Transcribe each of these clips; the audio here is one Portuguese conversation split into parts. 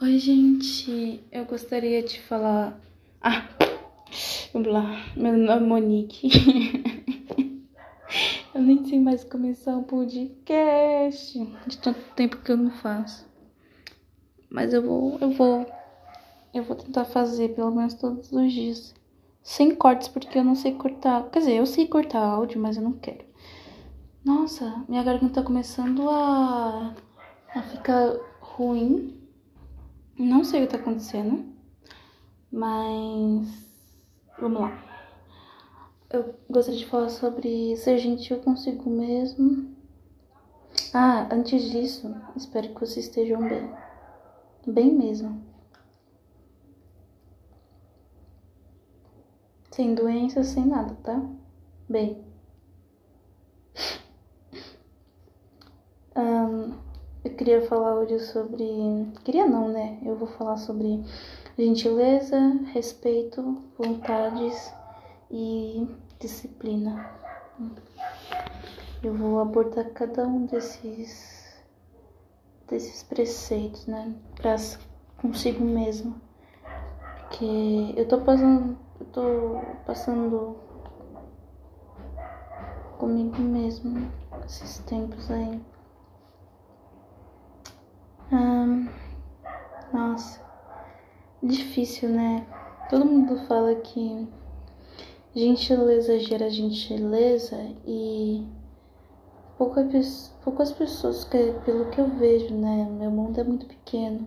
Oi, gente. Eu gostaria de falar. Ah, vamos lá. Meu nome é Monique. eu nem sei mais começar um podcast. De tanto tempo que eu não faço. Mas eu vou, eu vou, eu vou tentar fazer pelo menos todos os dias. Sem cortes, porque eu não sei cortar. Quer dizer, eu sei cortar áudio, mas eu não quero. Nossa, minha garganta tá começando a, a ficar ruim. Não sei o que tá acontecendo, mas vamos lá. Eu gostaria de falar sobre ser gentil consigo mesmo. Ah, antes disso, espero que vocês estejam bem. Bem mesmo. Sem doença, sem nada, tá? Bem. Um, eu queria falar hoje sobre. Queria não, né? Eu vou falar sobre gentileza, respeito, vontades e disciplina. Eu vou abordar cada um desses desses preceitos, né? Pra consigo mesmo. Porque eu tô passando. Eu tô passando comigo mesmo esses tempos aí. Hum, nossa, difícil, né? Todo mundo fala que gentileza gera gentileza e poucas, poucas pessoas, que, pelo que eu vejo, né? Meu mundo é muito pequeno,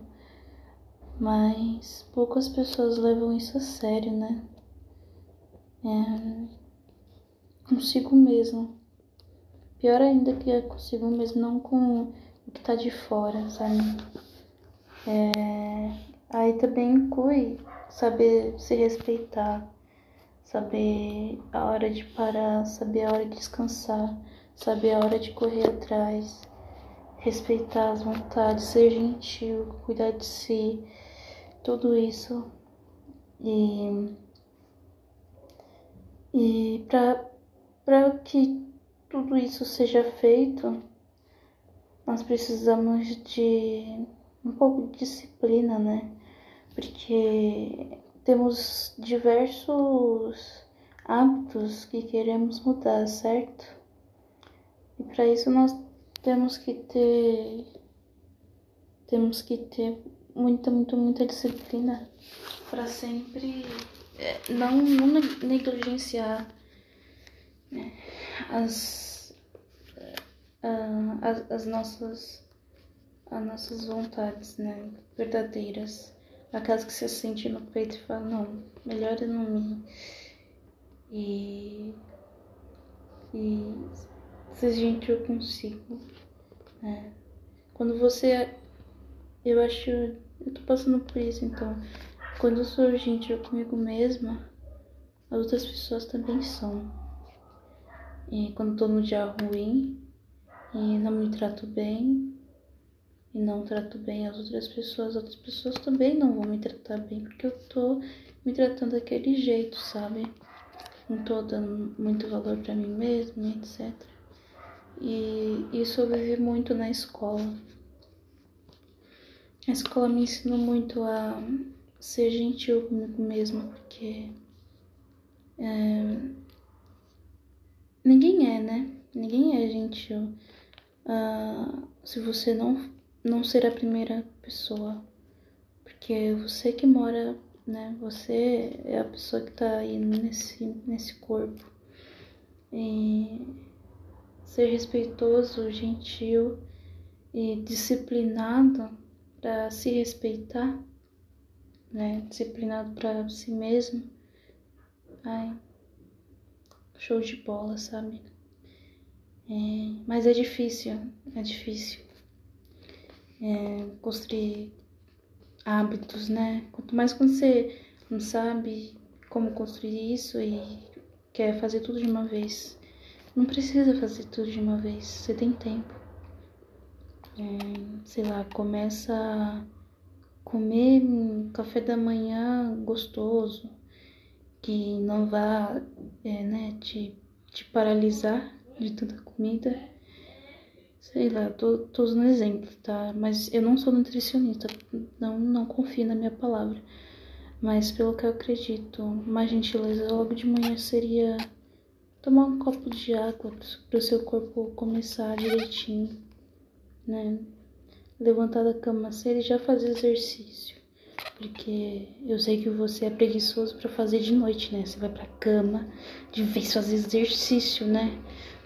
mas poucas pessoas levam isso a sério, né? É, consigo mesmo. Pior ainda que é consigo mesmo, não com o que tá de fora, sabe? É, aí também inclui saber se respeitar, saber a hora de parar, saber a hora de descansar, saber a hora de correr atrás, respeitar as vontades, ser gentil, cuidar de si, tudo isso. E, e para que tudo isso seja feito, nós precisamos de um pouco de disciplina, né? Porque temos diversos hábitos que queremos mudar, certo? E para isso nós temos que ter temos que ter muita, muita, muita disciplina para sempre é, não, não negligenciar né, as uh, as, as, nossas as nossas vontades, né, verdadeiras, aquelas que você sente no peito e fala, não, melhor eu não me e e ser gentil consigo, né? Quando você eu acho eu tô passando por isso, então quando eu sou gentil comigo mesma, as outras pessoas também são. E quando tô no dia ruim, e não me trato bem e não trato bem as outras pessoas, outras pessoas também não vão me tratar bem, porque eu tô me tratando daquele jeito, sabe? Não tô dando muito valor para mim mesma, etc. E isso eu vivi muito na escola. A escola me ensinou muito a ser gentil comigo mesma, porque é, ninguém é, né? Ninguém é gentil uh, se você não, não ser a primeira pessoa. Porque é você que mora, né? Você é a pessoa que tá aí nesse, nesse corpo. E ser respeitoso, gentil e disciplinado para se respeitar, né? Disciplinado para si mesmo. Ai, show de bola, sabe? É, mas é difícil, é difícil é, construir hábitos, né? Quanto mais quando você não sabe como construir isso e quer fazer tudo de uma vez. Não precisa fazer tudo de uma vez, você tem tempo. É, sei lá, começa a comer um café da manhã gostoso, que não vá é, né, te, te paralisar de tanta comida. Sei lá, tô, tô usando exemplo, tá? Mas eu não sou nutricionista, não, não confio na minha palavra. Mas pelo que eu acredito, uma gentileza logo de manhã seria tomar um copo de água para o seu corpo começar direitinho, né? Levantar da cama cedo e já fazer exercício. Porque eu sei que você é preguiçoso para fazer de noite, né? Você vai pra cama de vez fazer exercício, né?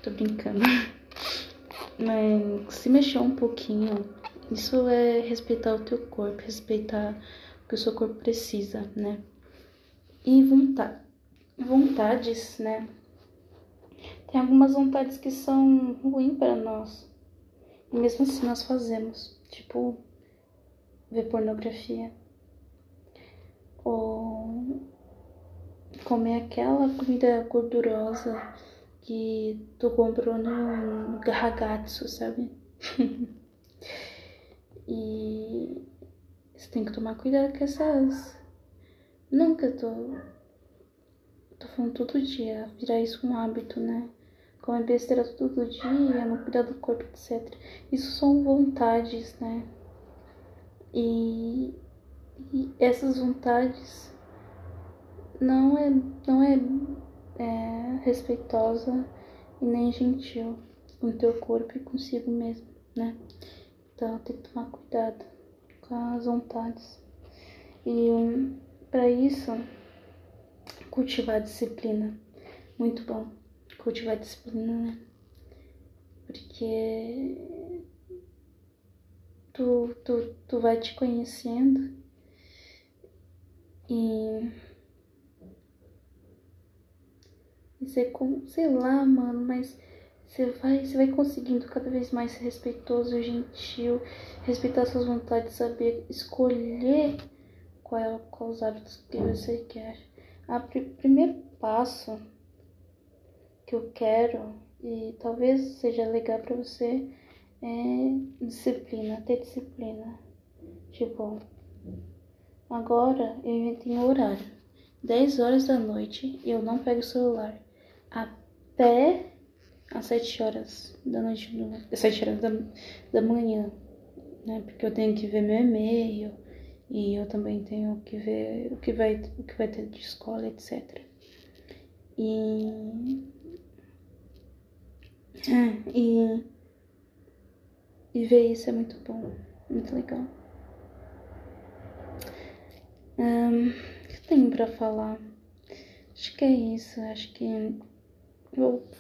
Tô brincando. Mas se mexer um pouquinho, isso é respeitar o teu corpo, respeitar o que o seu corpo precisa, né? E vontade, vontades, né? Tem algumas vontades que são ruins para nós. E mesmo assim nós fazemos. Tipo, ver pornografia. Ou comer aquela comida gordurosa que tu comprou no Ragazzo, sabe? e você tem que tomar cuidado com essas. Nunca tô. Tô falando todo dia, virar isso um hábito, né? Comer besteira todo dia, não cuidar do corpo, etc. Isso são vontades, né? E, e essas vontades não é, não é é, respeitosa e nem gentil com o teu corpo e consigo mesmo, né? Então tem que tomar cuidado com as vontades. E para isso, cultivar disciplina. Muito bom cultivar disciplina, né? Porque tu, tu, tu vai te conhecendo e você, sei lá, mano, mas você vai, você vai conseguindo cada vez mais ser respeitoso, gentil, respeitar suas vontades, saber escolher qual é, qual os hábitos que você quer. O pr primeiro passo que eu quero e talvez seja legal para você é disciplina, ter disciplina. Tipo, agora eu um horário. 10 horas da noite eu não pego o celular até às 7 horas da noite, 7 horas da, da manhã, né? Porque eu tenho que ver meu e-mail e eu também tenho que ver o que vai, o que vai ter de escola, etc. E, é, e, e ver isso é muito bom, muito legal. Um, o que eu tenho pra falar? Acho que é isso, acho que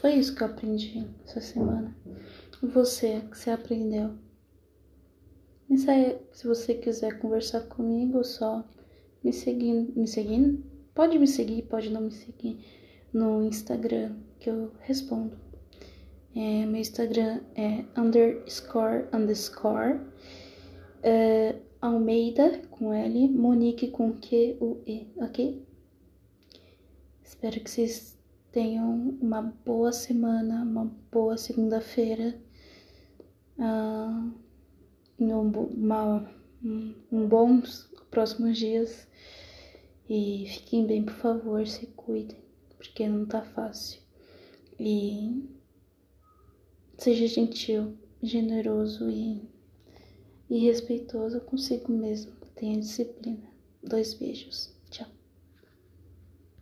foi isso que eu aprendi essa semana. Você, que você aprendeu? Se você quiser conversar comigo, só me seguindo, me seguindo, pode me seguir, pode não me seguir no Instagram, que eu respondo. É, meu Instagram é underscore underscore é, Almeida com L, Monique com Q U E, ok? Espero que vocês Tenham uma boa semana, uma boa segunda-feira, uh, uma, um bons próximos dias e fiquem bem, por favor, se cuidem, porque não tá fácil. E seja gentil, generoso e, e respeitoso consigo mesmo. Tenha disciplina. Dois beijos.